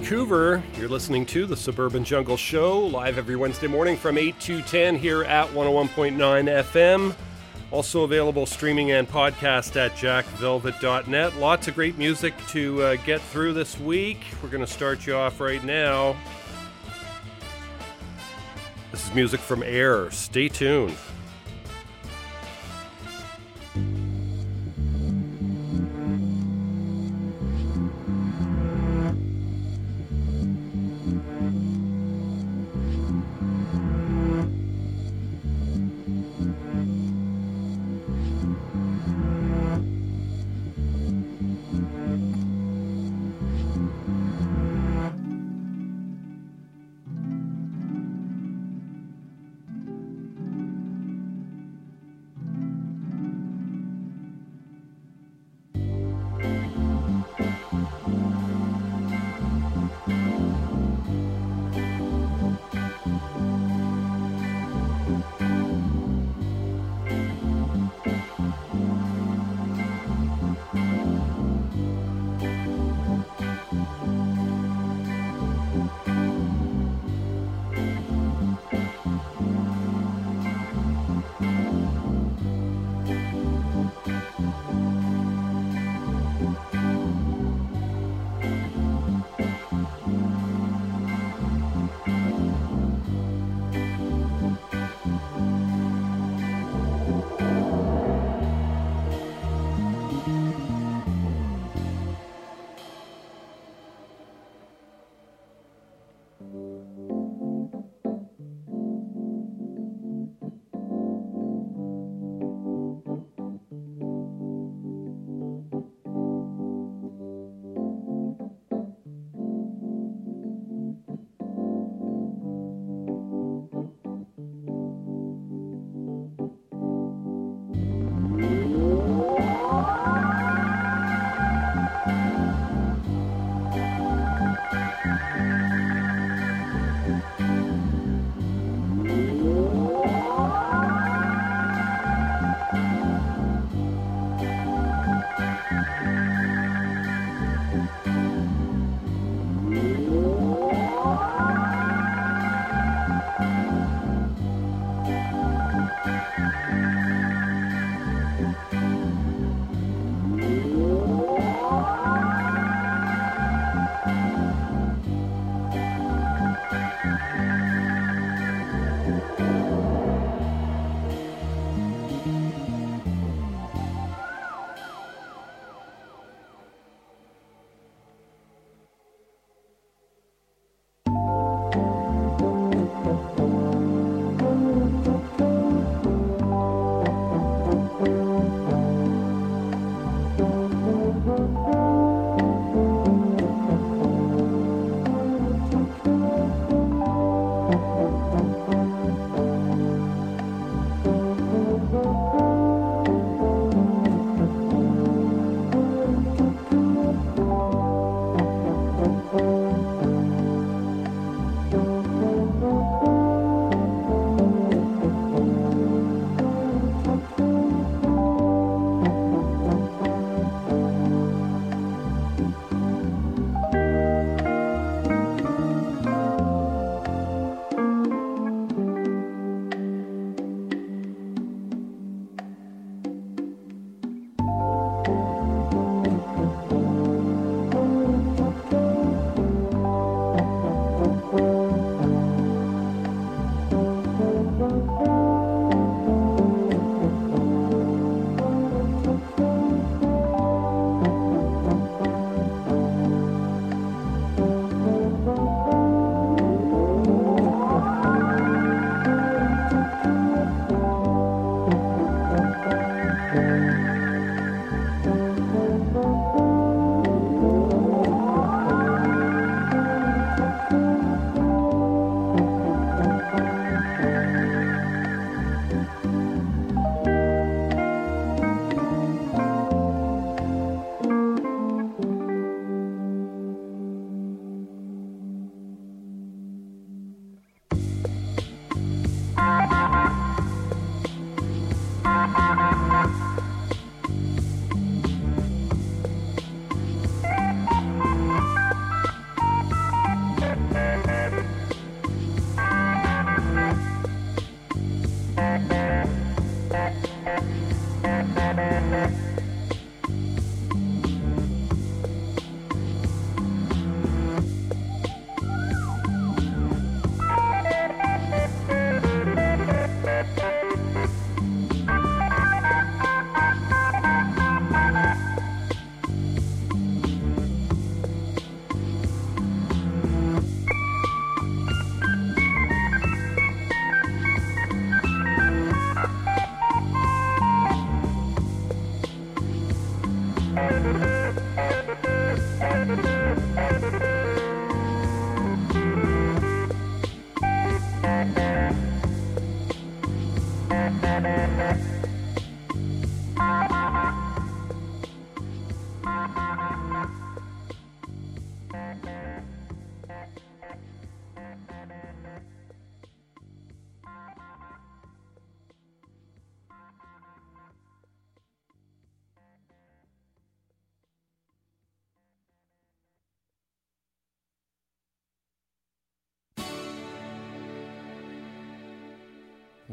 Vancouver. You're listening to the Suburban Jungle Show, live every Wednesday morning from 8 to 10 here at 101.9 FM. Also available streaming and podcast at jackvelvet.net. Lots of great music to uh, get through this week. We're going to start you off right now. This is music from Air. Stay tuned.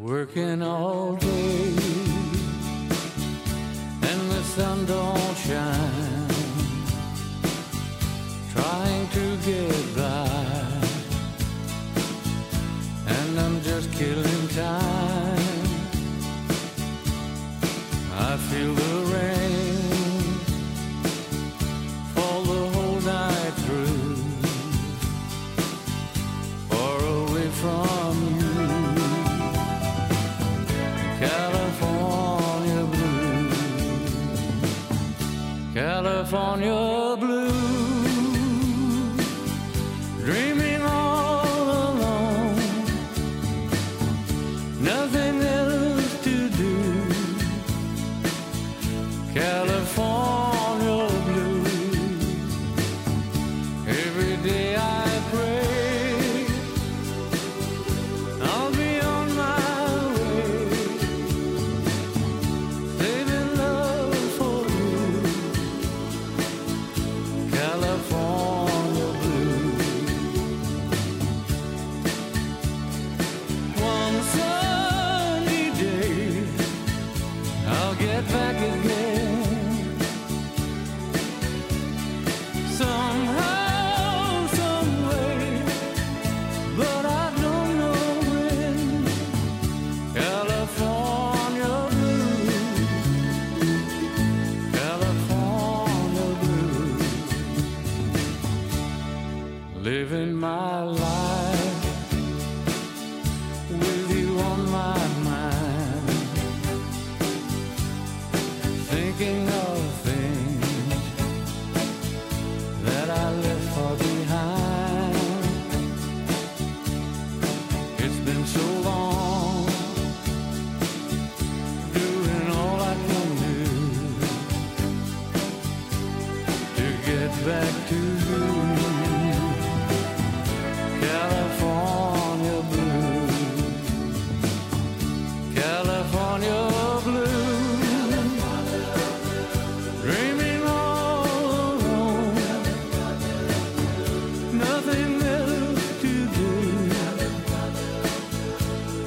Working all day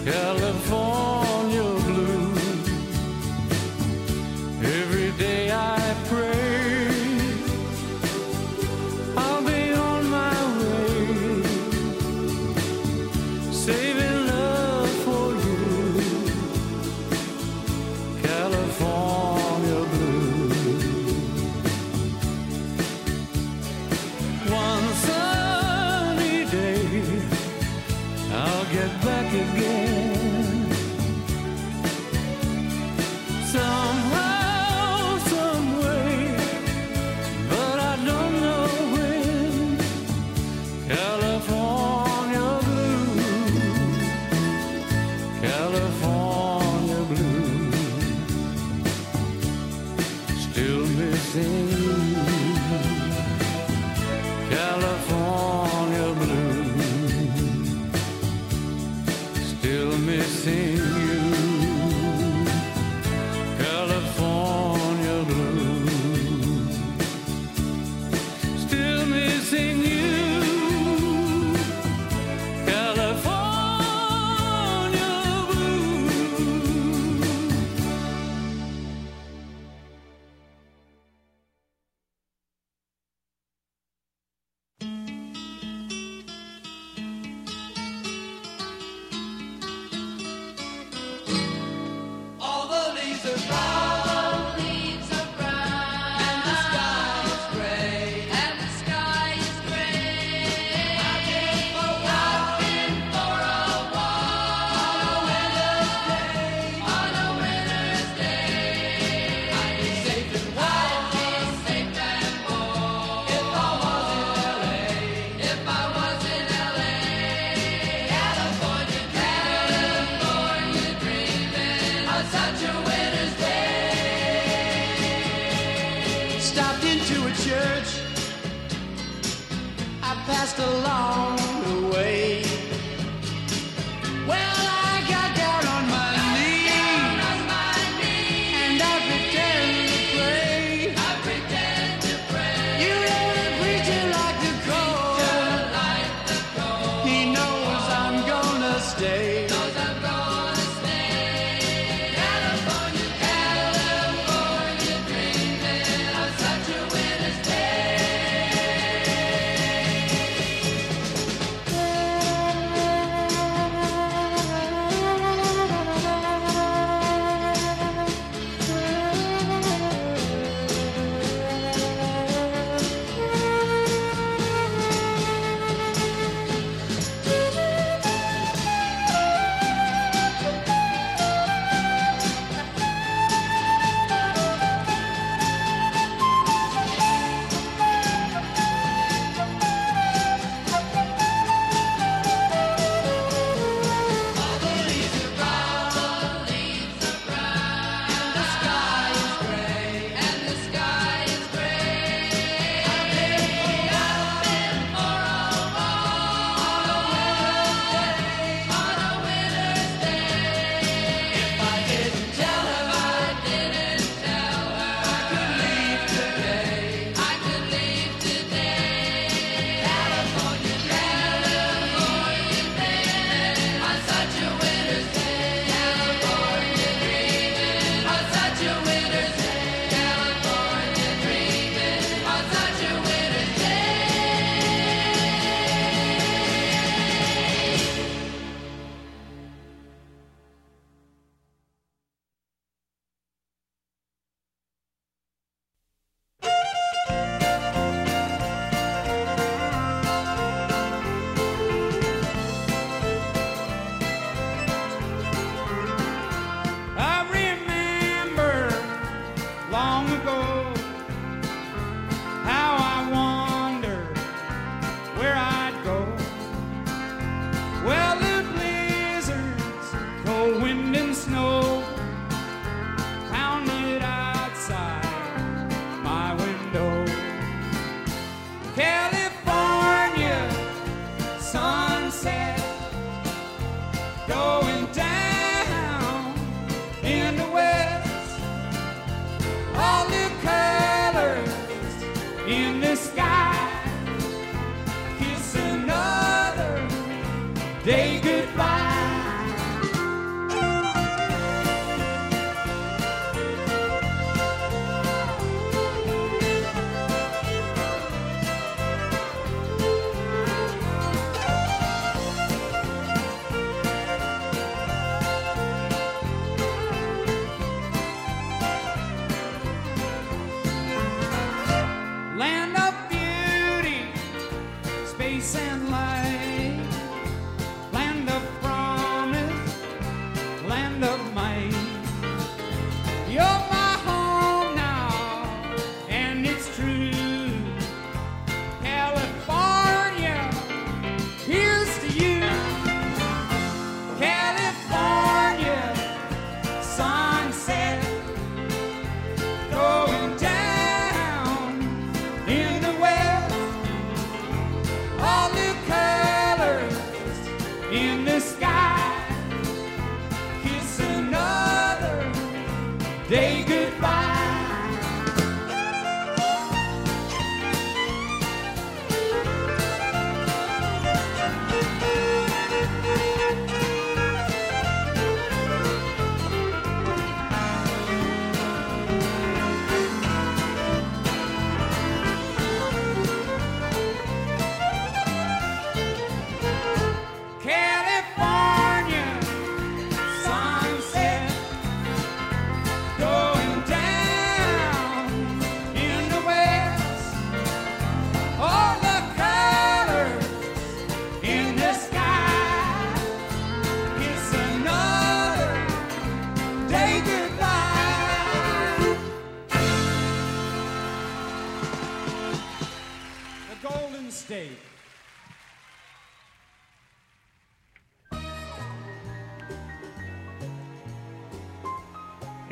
California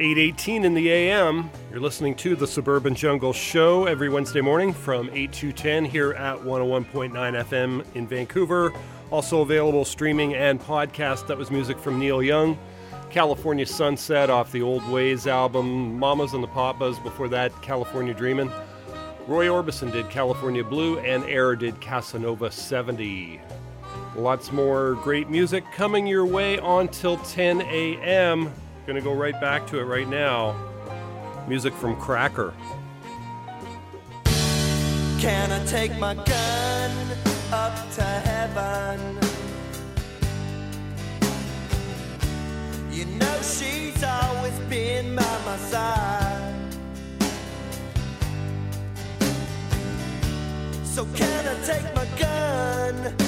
818 in the AM. You're listening to the Suburban Jungle Show every Wednesday morning from 8 to 10 here at 101.9 FM in Vancouver. Also available streaming and podcast. That was music from Neil Young. California Sunset off the Old Ways album. Mamas and the Papas before that, California Dreamin'. Roy Orbison did California Blue, and Air did Casanova 70. Lots more great music coming your way on till 10 a.m. Gonna go right back to it right now. Music from Cracker. Can I take my gun up to heaven? You know she's always been by my side. So can I take my gun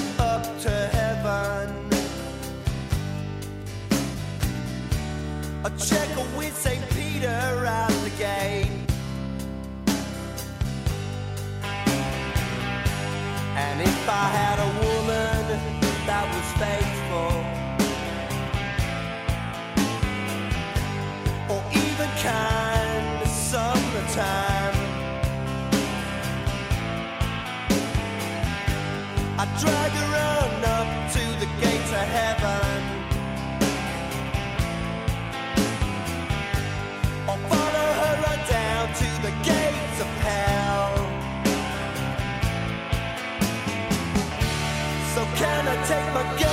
checker with St. Peter out the gate. And if I had a woman that was faithful, or even kind of I'd drag her on up to the gates of heaven. The gates of hell. So can I take my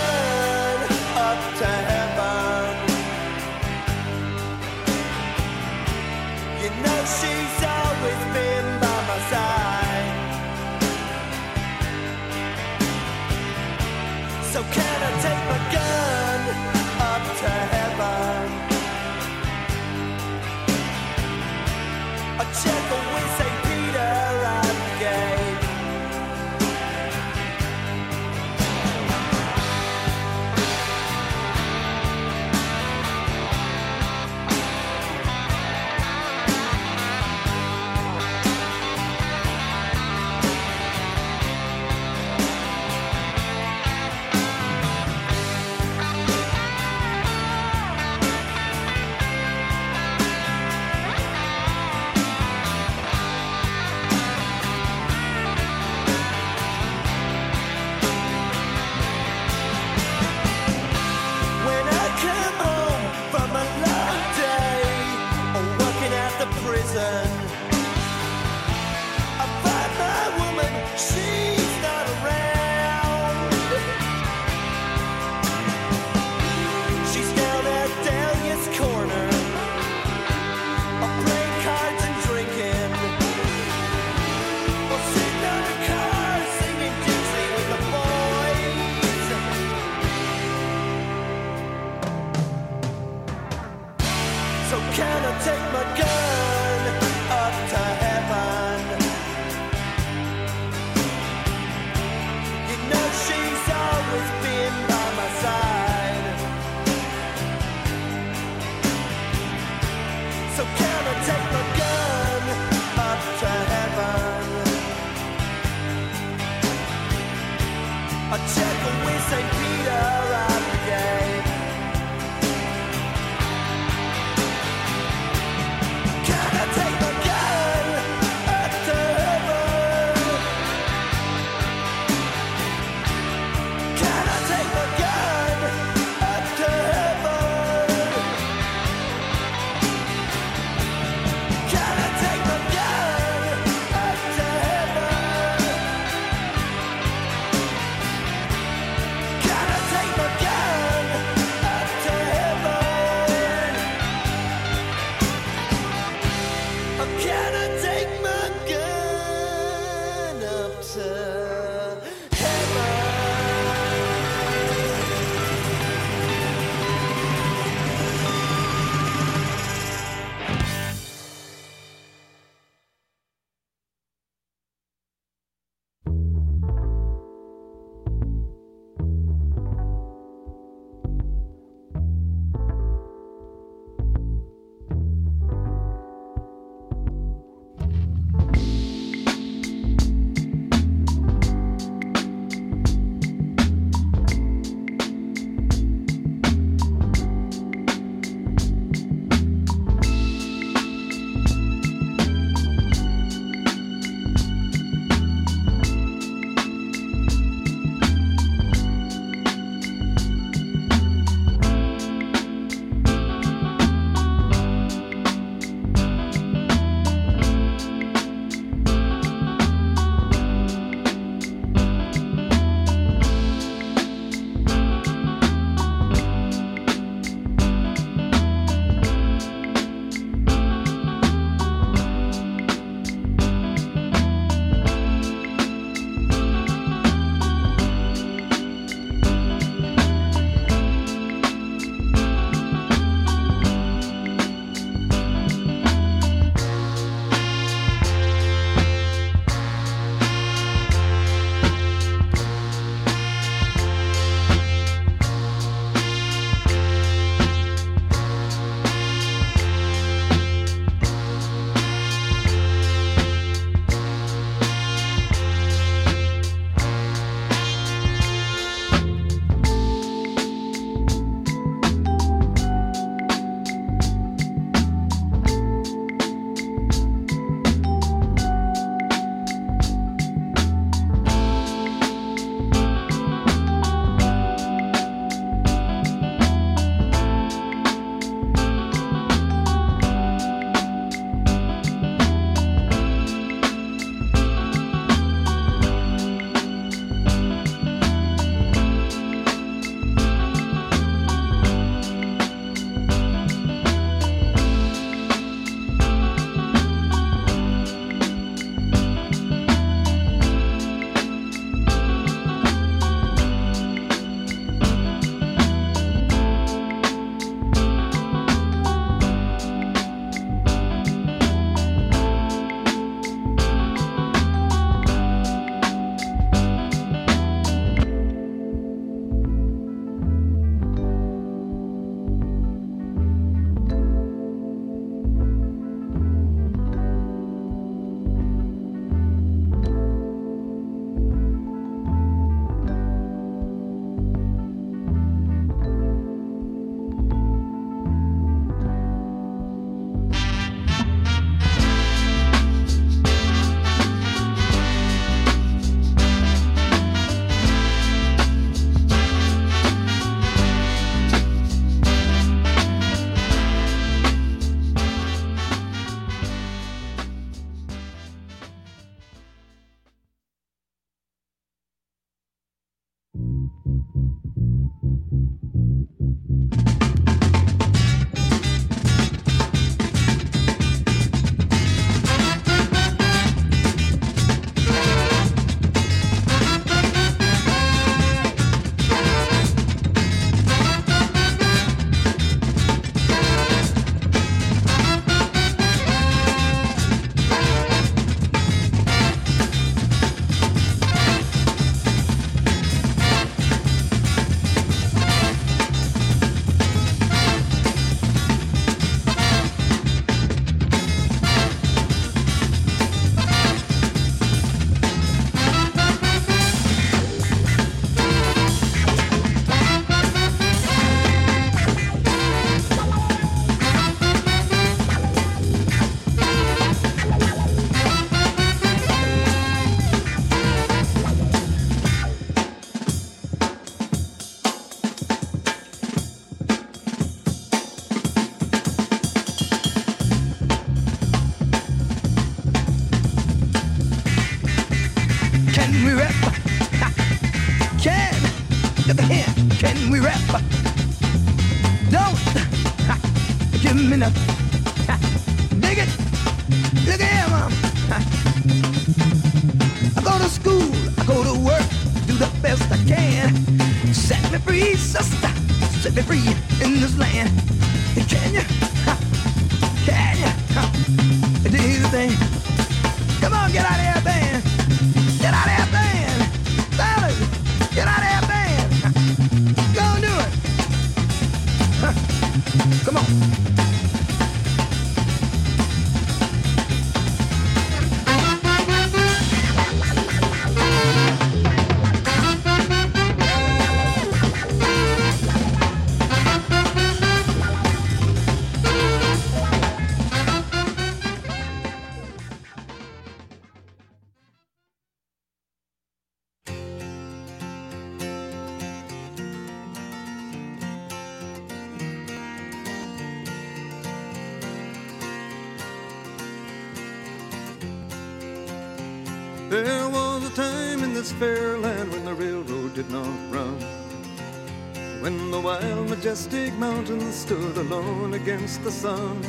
majestic mountains stood alone against the sun.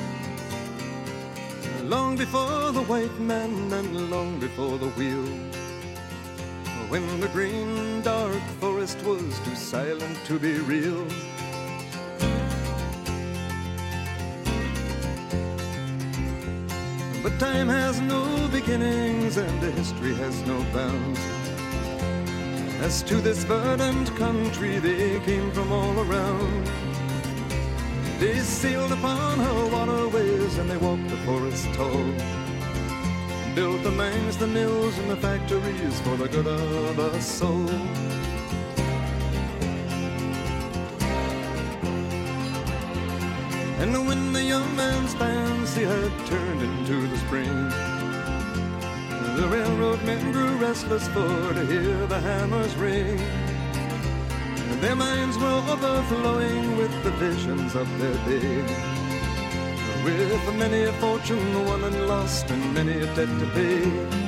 Long before the white man and long before the wheel. When the green, dark forest was too silent to be real. But time has no beginnings and history has no bounds. To this verdant country, they came from all around. They sailed upon her waterways and they walked the forest tall. Built the mines, the mills, and the factories for the good of us all. And when the young man's fancy had turned into the spring, railroad men grew restless for to hear the hammers ring. And their minds were overflowing with the visions of their day. With many a fortune won and lost, and many a debt to pay.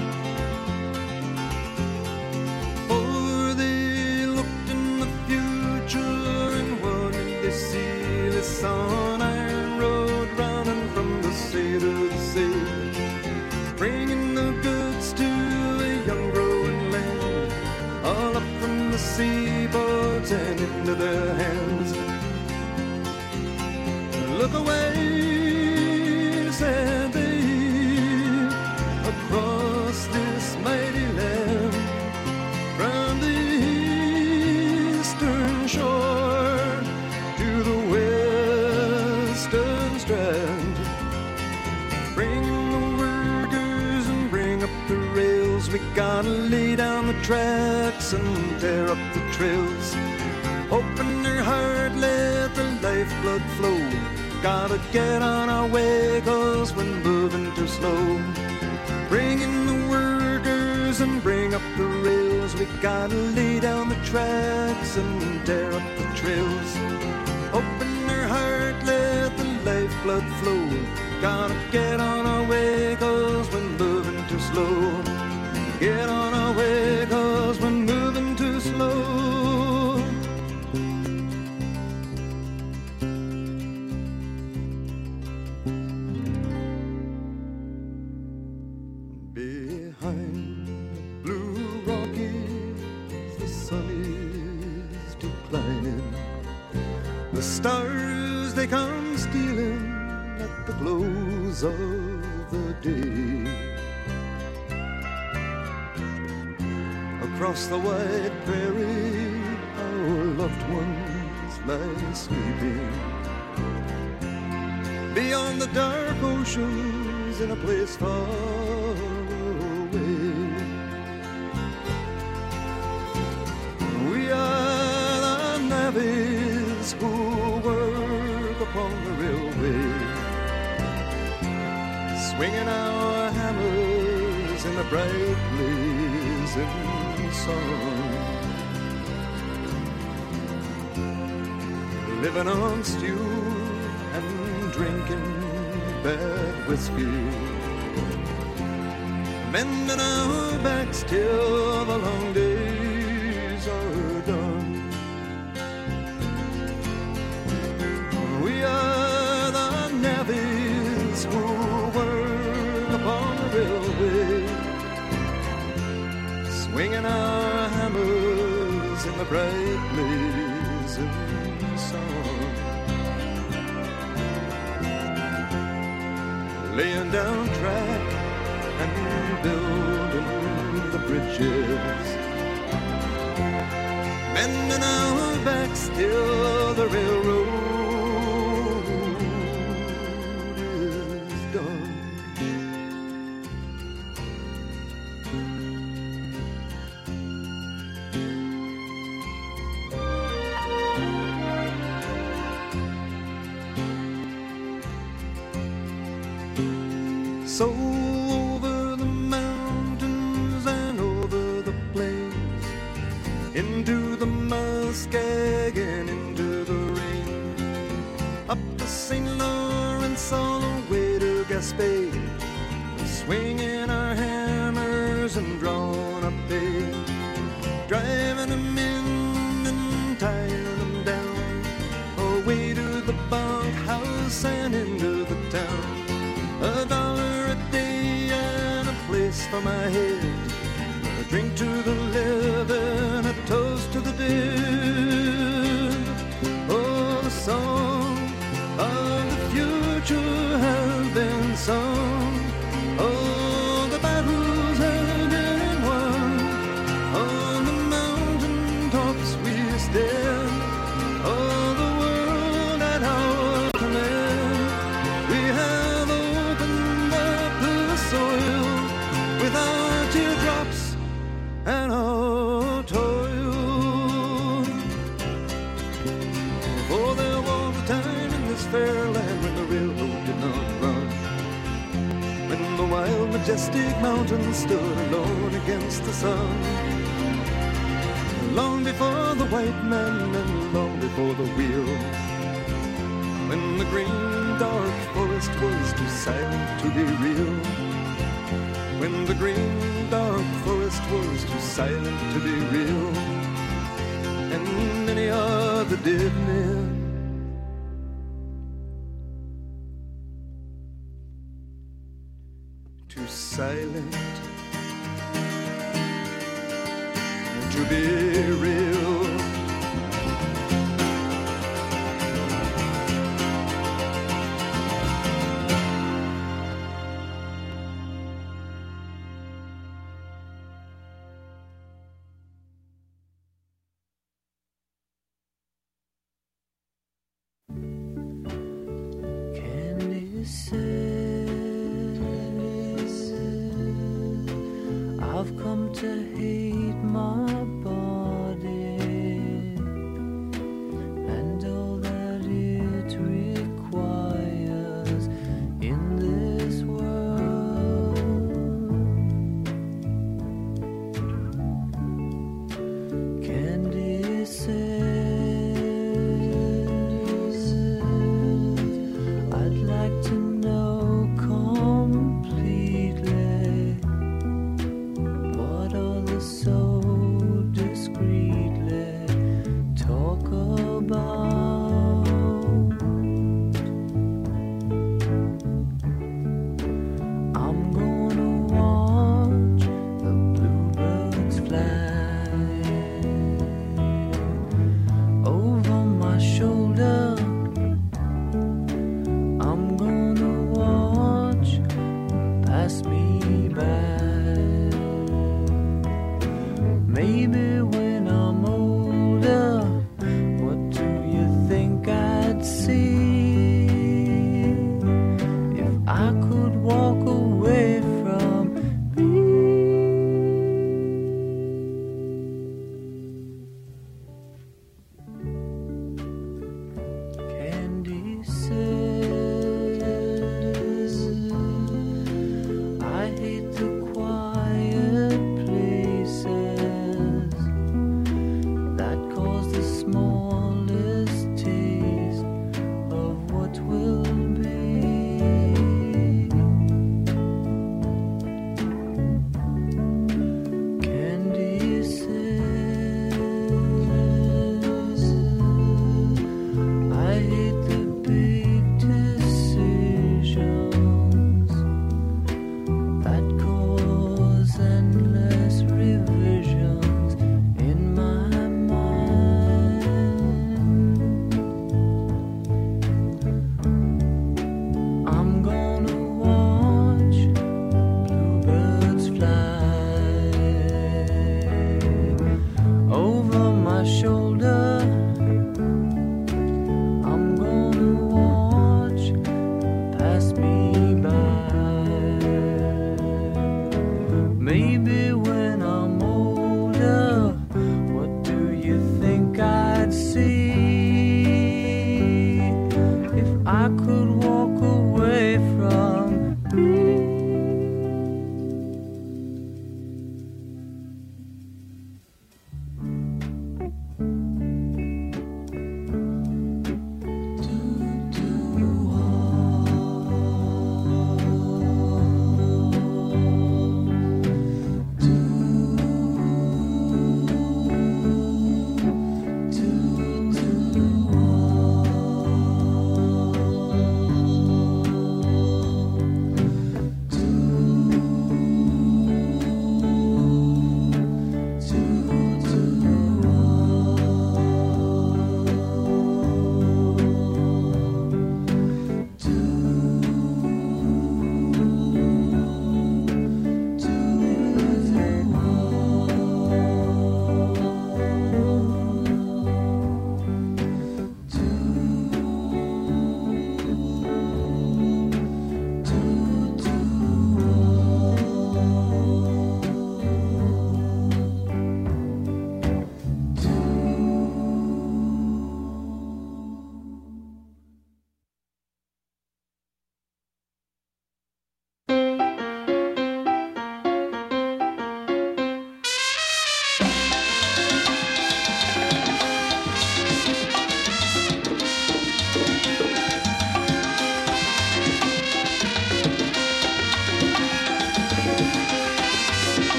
Tracks and tear up the trails. Open your heart, let the lifeblood flow. Gotta get on our way, cause we're moving too slow. Bring in the workers and bring up the rails. We gotta lay down the tracks and tear up the trails. Open your heart, let the lifeblood flow. Gotta get on our way, cause we're moving too slow. Get on our Living on stew and drinking bad whiskey mending our backs till the long soundtrack and building the bridges. Men in our back still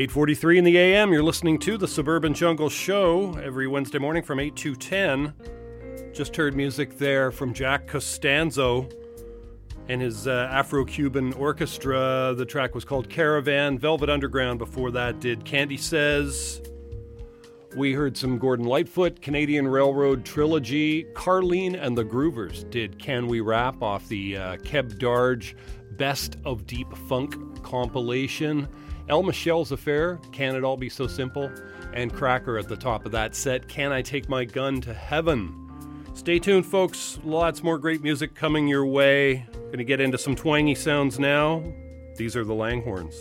8:43 in the AM. You're listening to the Suburban Jungle Show every Wednesday morning from 8 to 10. Just heard music there from Jack Costanzo and his uh, Afro-Cuban orchestra. The track was called Caravan. Velvet Underground before that did Candy Says. We heard some Gordon Lightfoot, Canadian Railroad Trilogy. Carleen and the Groovers did Can We Rap off the uh, Keb Darge Best of Deep Funk compilation. El Michels Affair, Can It All Be So Simple? And Cracker at the top of that set, Can I Take My Gun to Heaven? Stay tuned, folks. Lots more great music coming your way. Gonna get into some twangy sounds now. These are the Langhorns.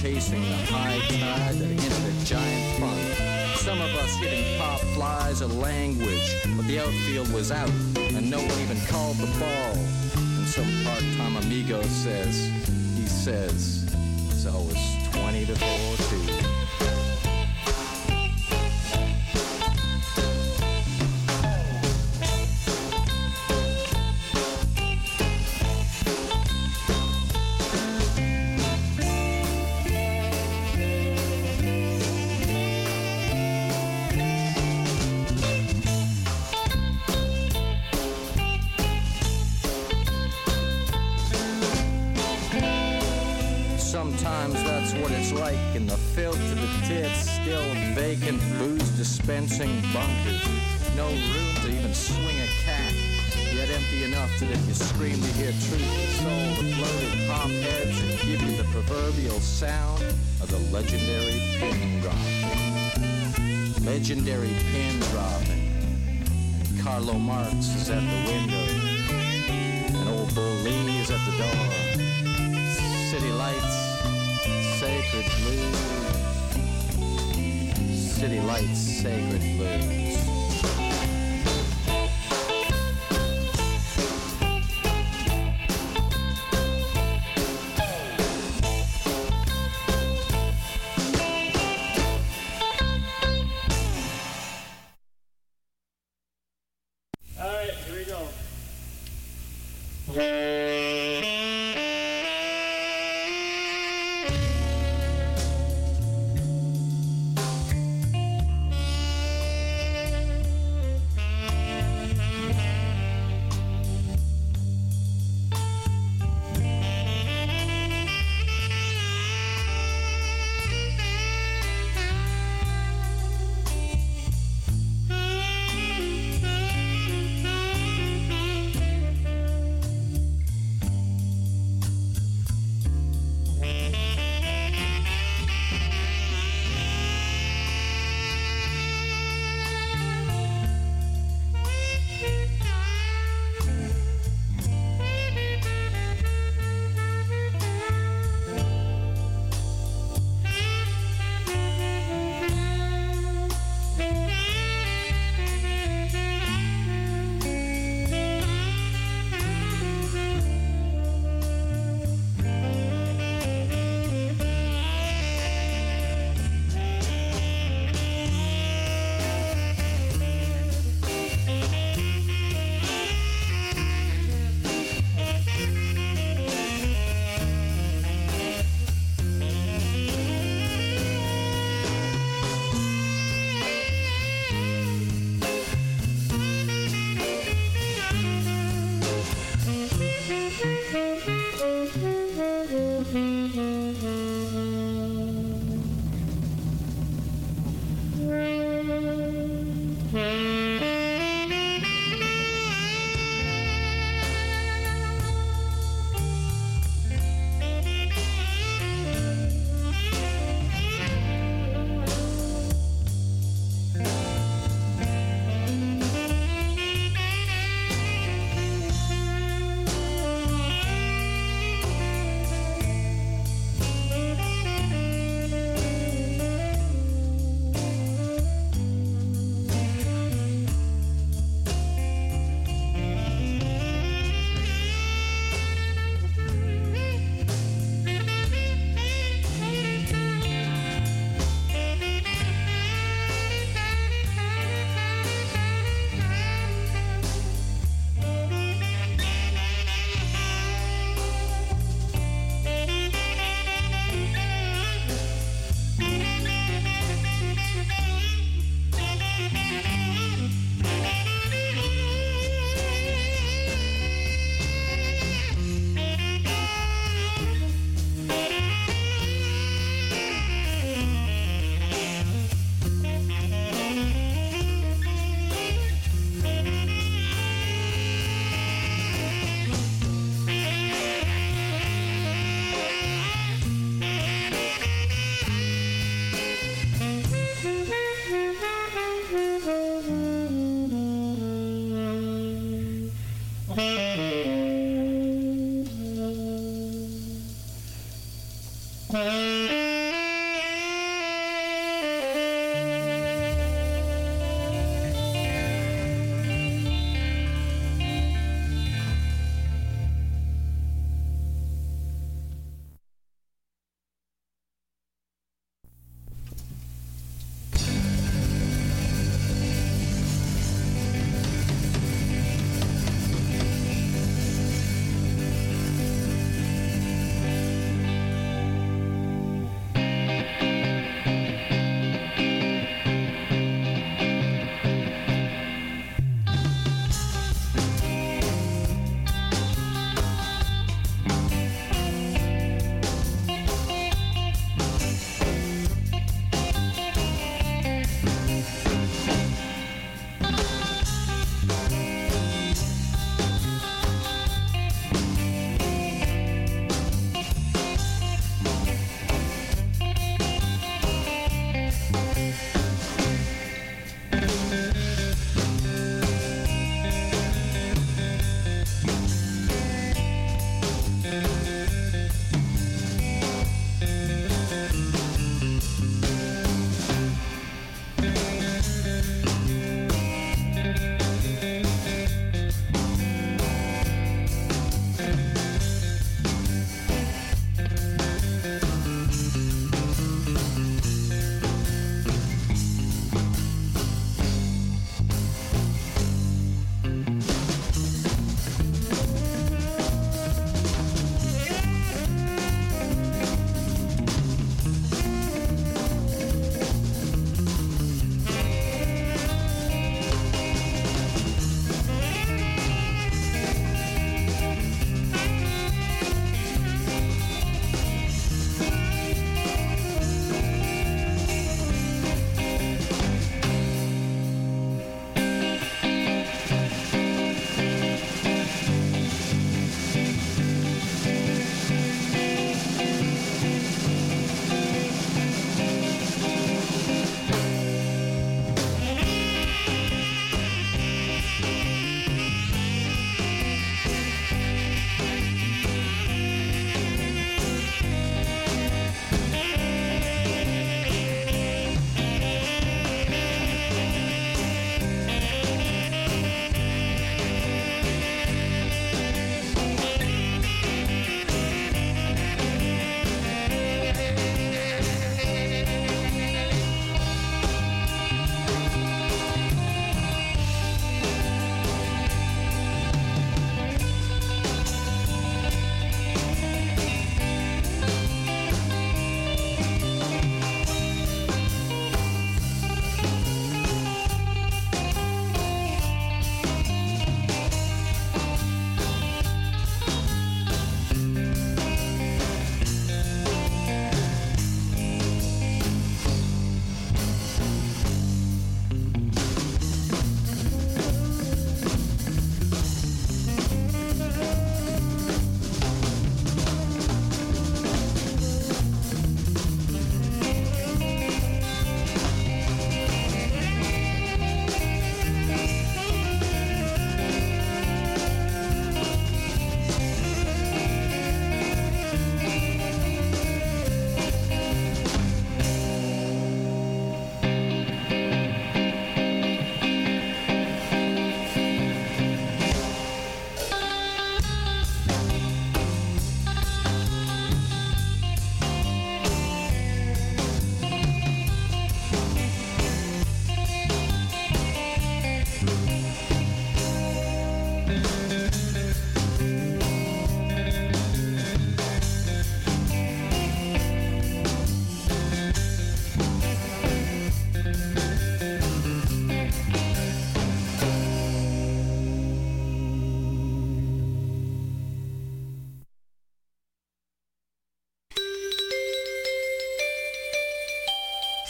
Chasing the high tide that hinted at giant fun. Some of us hitting pop flies of language, but the outfield was out and no one even called the ball. And some part-time amigo says, he says, in the filth of the tits, still vacant booze dispensing bunkers. No room to even swing a cat, yet empty enough that if you scream to hear truth, the soul, the bloated pop heads, and give you the proverbial sound of the legendary pin dropping. Legendary pin dropping. Carlo Marx is at the window, and old Lee is at the door city lights, sacred blues. City lights, sacred blues.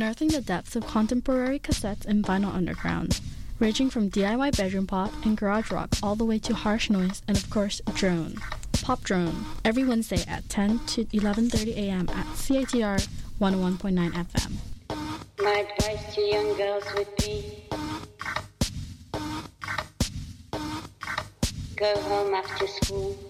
Unearthing the depths of contemporary cassettes and vinyl underground, ranging from DIY bedroom pop and garage rock all the way to harsh noise and of course drone. Pop Drone every Wednesday at 10 to 11:30 a.m. at CITR 101.9 FM. My advice to young girls would be go home after school.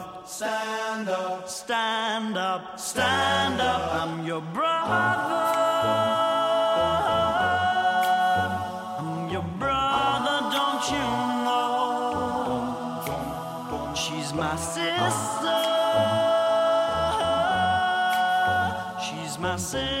Stand up, stand up, stand up. I'm your brother. I'm your brother, don't you know? She's my sister. She's my sister,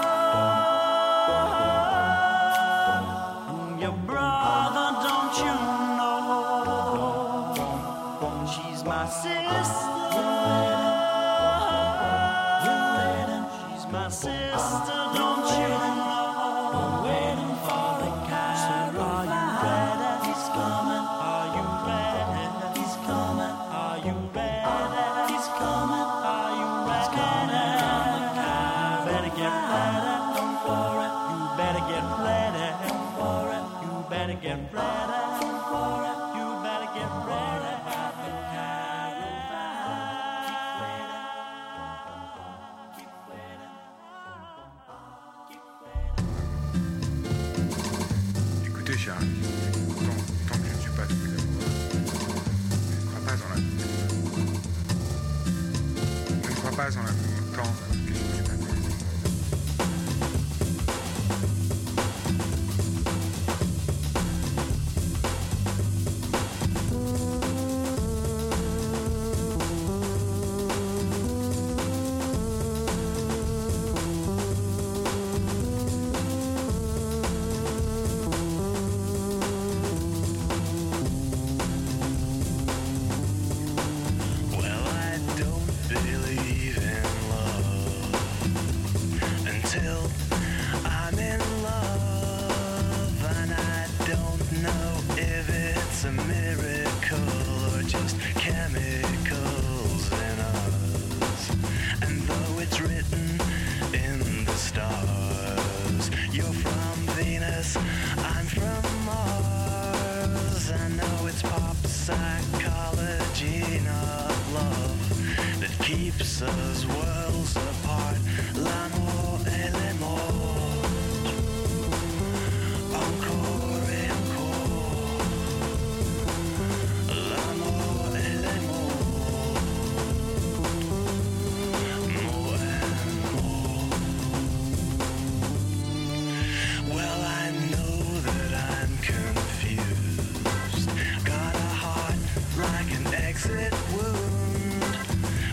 an exit wound.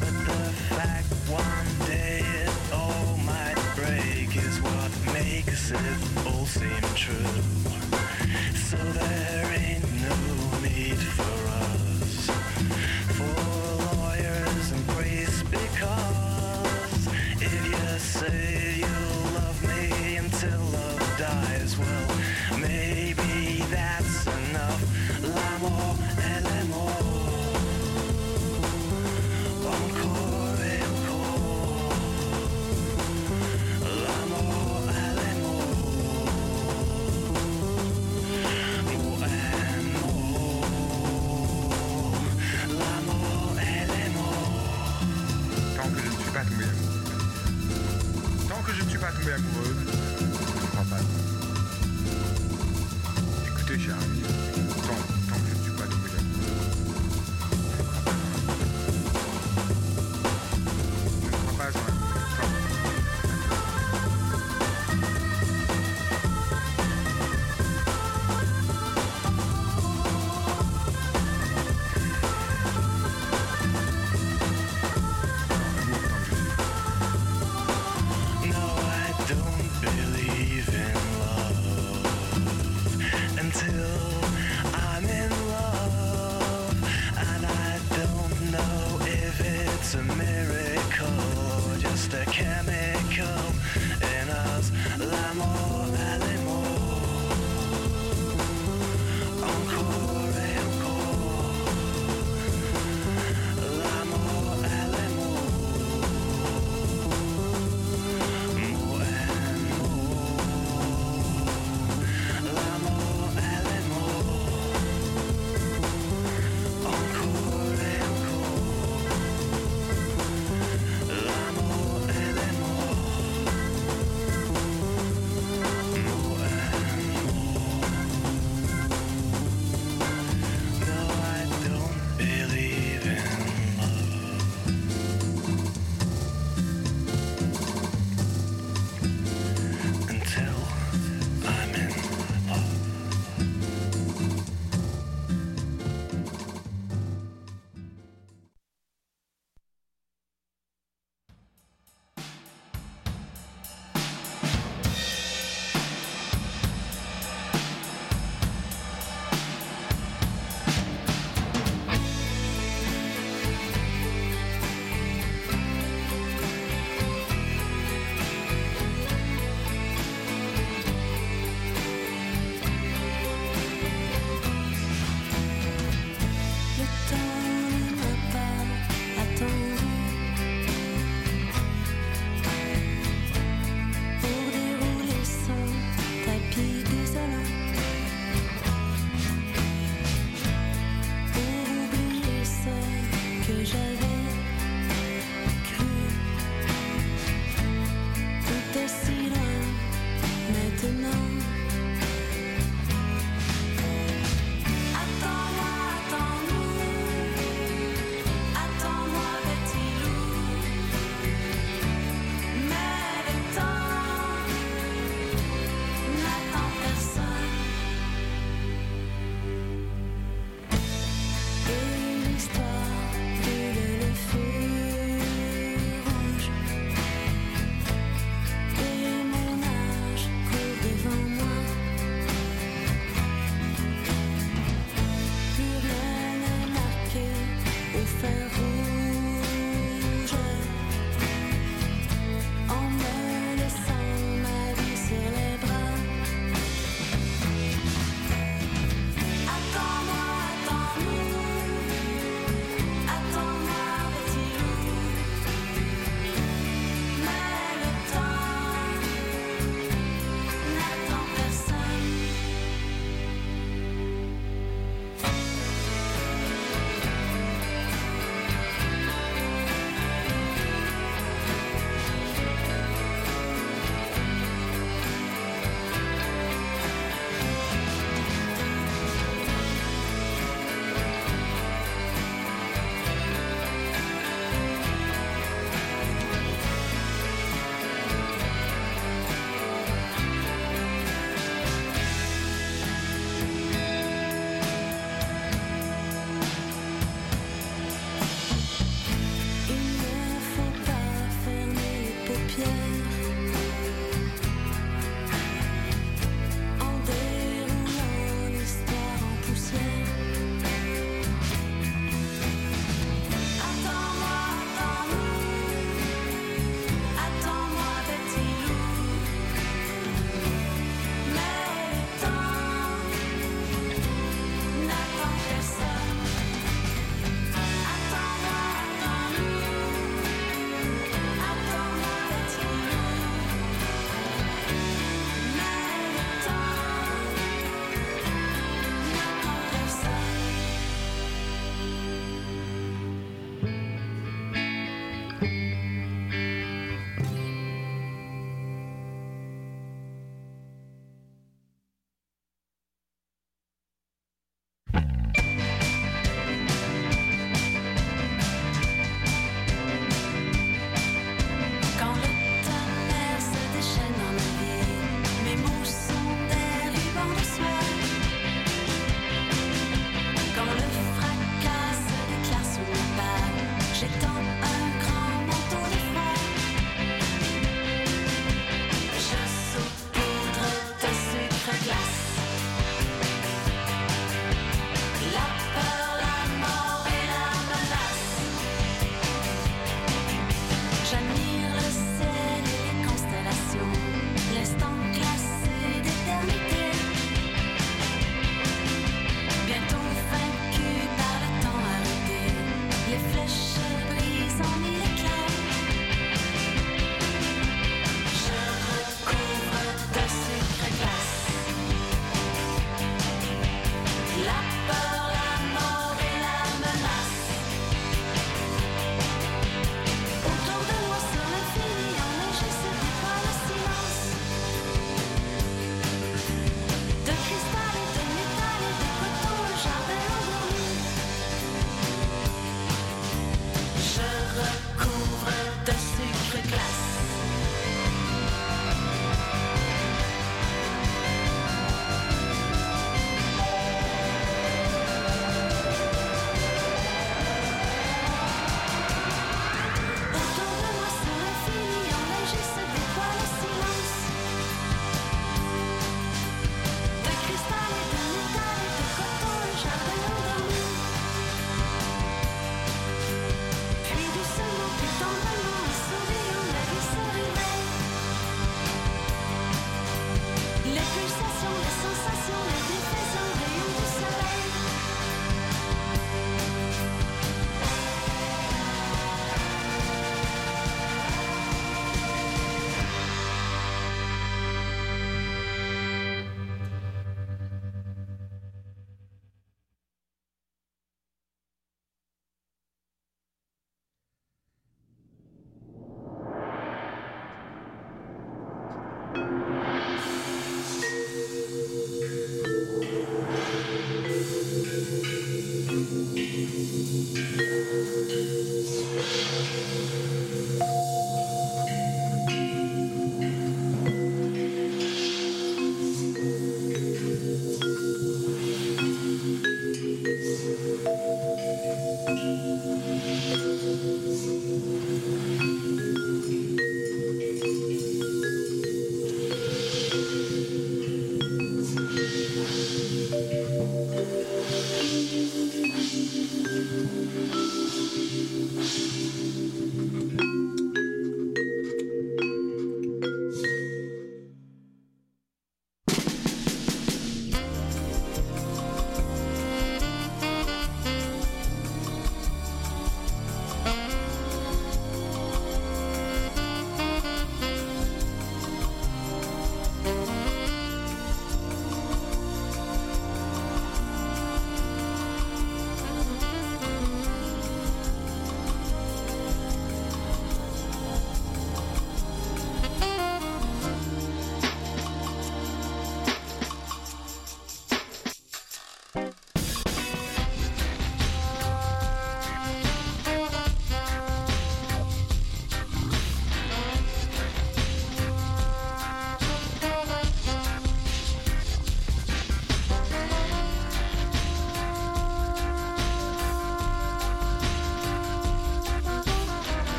But the fact one day it all might break is what makes it all seem true. So that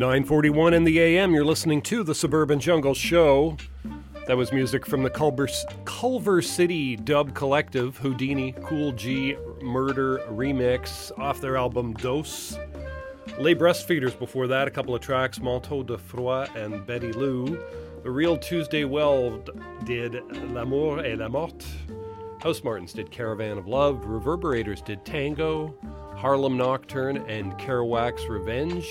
941 in the AM, you're listening to the Suburban Jungle Show. That was music from the Culver, Culver City Dub Collective, Houdini, Kool G, Murder Remix, off their album Dose. Les Breastfeeders before that, a couple of tracks, Manteau de Froid and Betty Lou. The Real Tuesday Weld did L'amour et la mort. Housemartins did Caravan of Love. Reverberators did Tango. Harlem Nocturne and Kerouac's Revenge.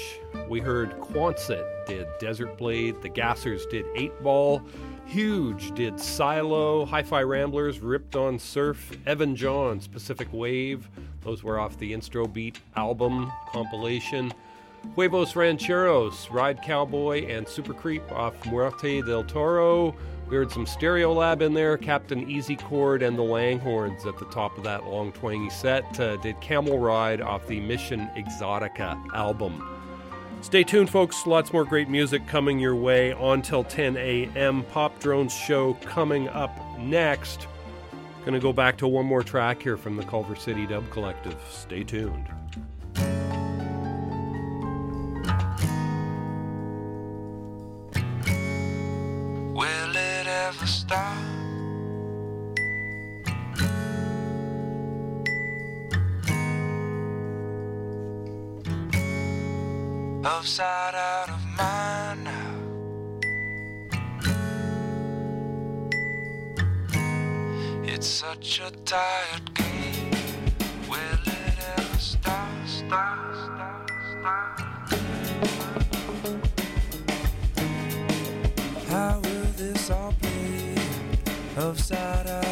We heard Quonset did Desert Blade. The Gassers did 8 Ball. Huge did Silo. Hi Fi Ramblers ripped on Surf. Evan Johns Pacific Wave. Those were off the Instro Beat album compilation. Huevos Rancheros, Ride Cowboy, and Super Creep off Muerte del Toro. We heard some Stereolab in there, Captain Easychord, and the Langhorns at the top of that long twangy set. Uh, did Camel Ride off the Mission Exotica album. Stay tuned, folks. Lots more great music coming your way on till 10 a.m. Pop Drones show coming up next. Gonna go back to one more track here from the Culver City Dub Collective. Stay tuned. Will it ever stop? Upside out of mind now. It's such a tired game. Will it ever stop? Stop, stop, stop. How will this all play? Upside out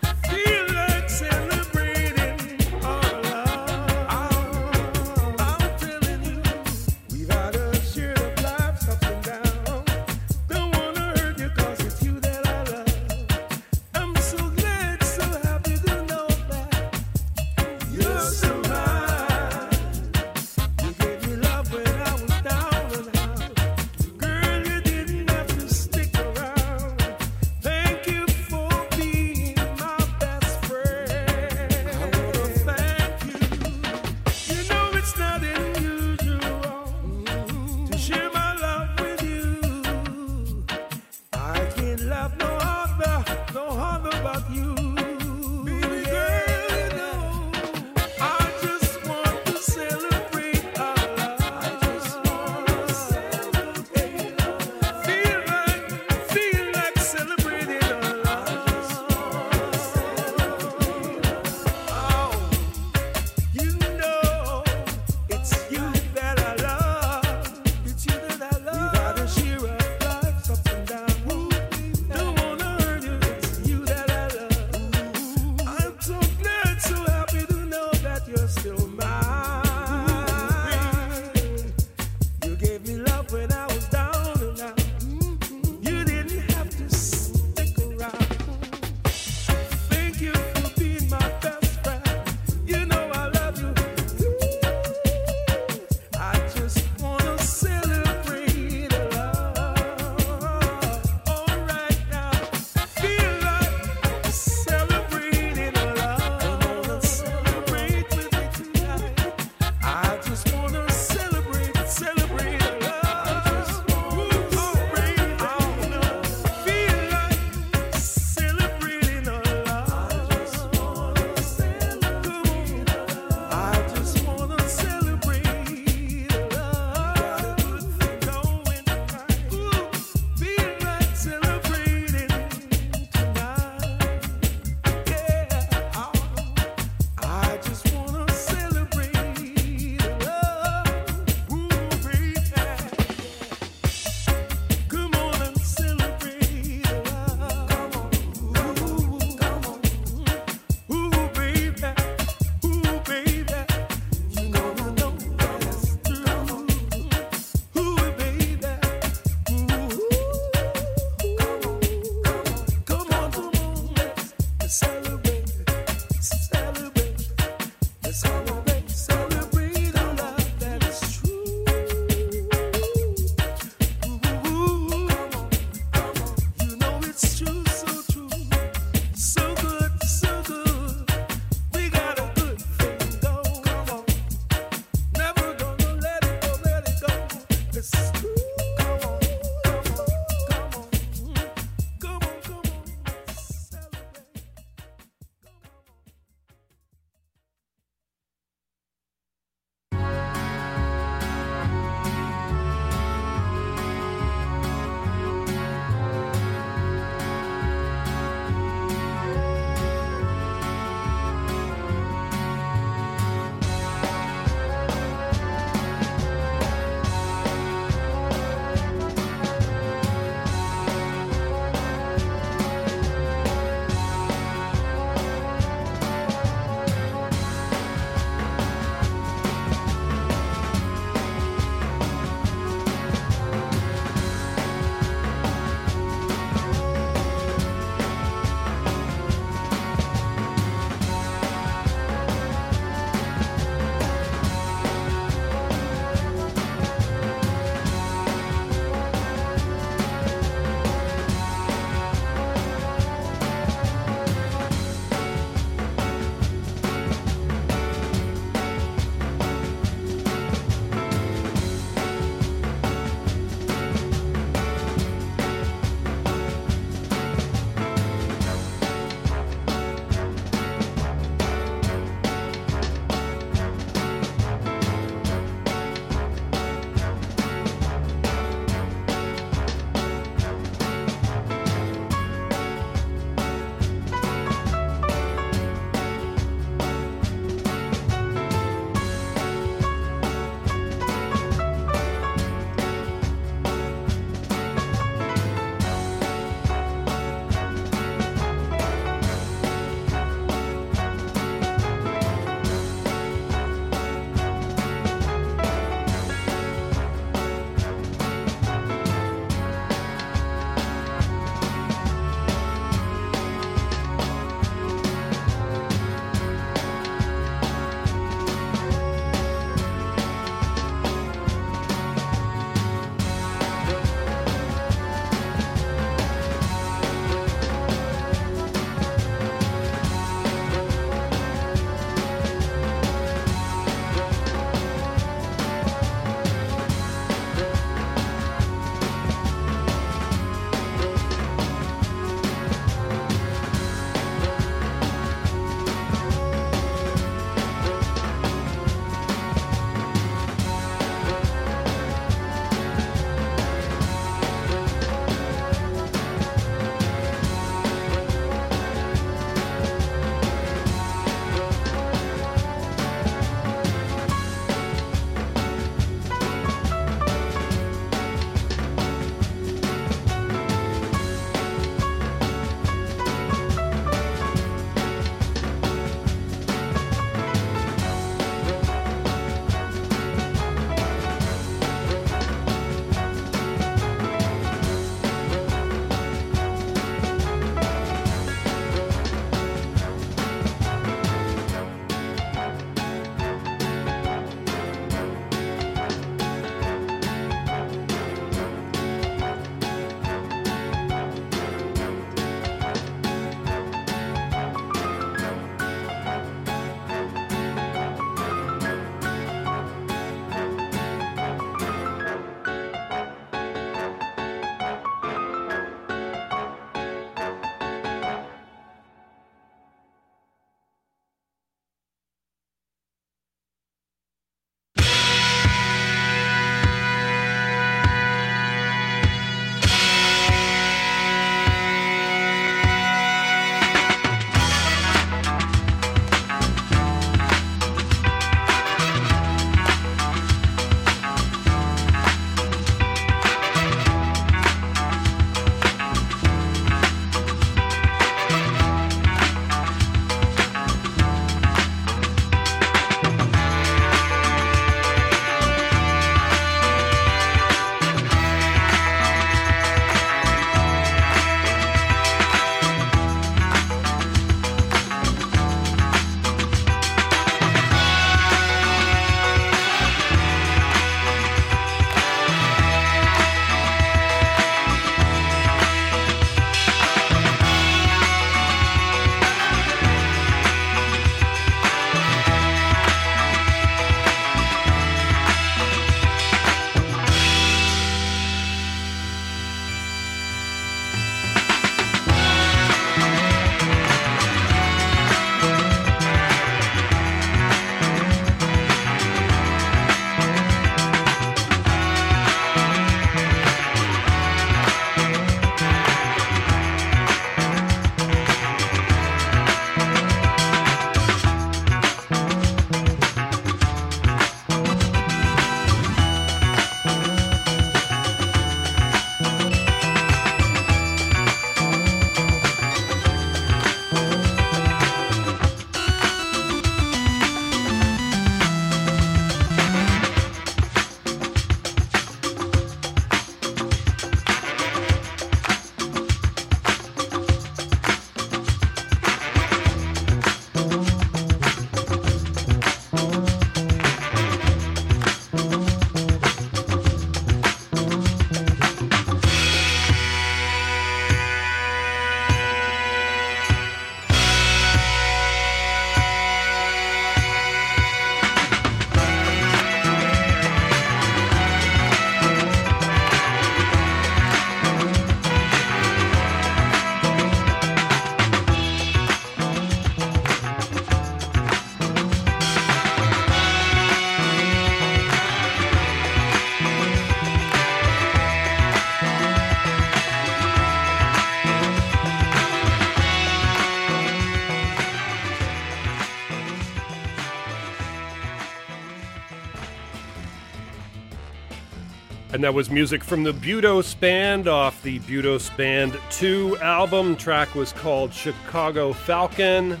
And that was music from the Budos Band off the Budos Band 2 album. Track was called Chicago Falcon.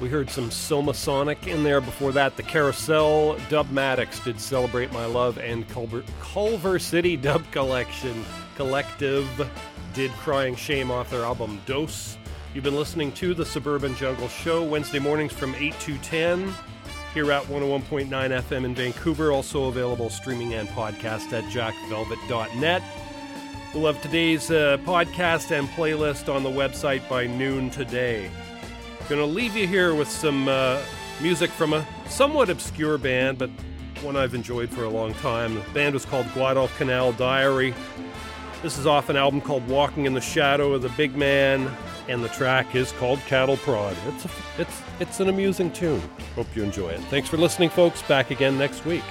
We heard some Soma Sonic in there before that. The Carousel Dubmatics did Celebrate My Love, and Culver, Culver City Dub Collection Collective did Crying Shame off their album Dose. You've been listening to the Suburban Jungle Show Wednesday mornings from 8 to 10 here at 101.9 FM in Vancouver, also available streaming and podcast at jackvelvet.net. We'll have today's uh, podcast and playlist on the website by noon today. Going to leave you here with some uh, music from a somewhat obscure band, but one I've enjoyed for a long time. The band was called Guadalcanal Diary. This is off an album called Walking in the Shadow of the Big Man, and the track is called Cattle Prod. It's a, it's it's an amusing tune. Hope you enjoy it. Thanks for listening, folks. Back again next week.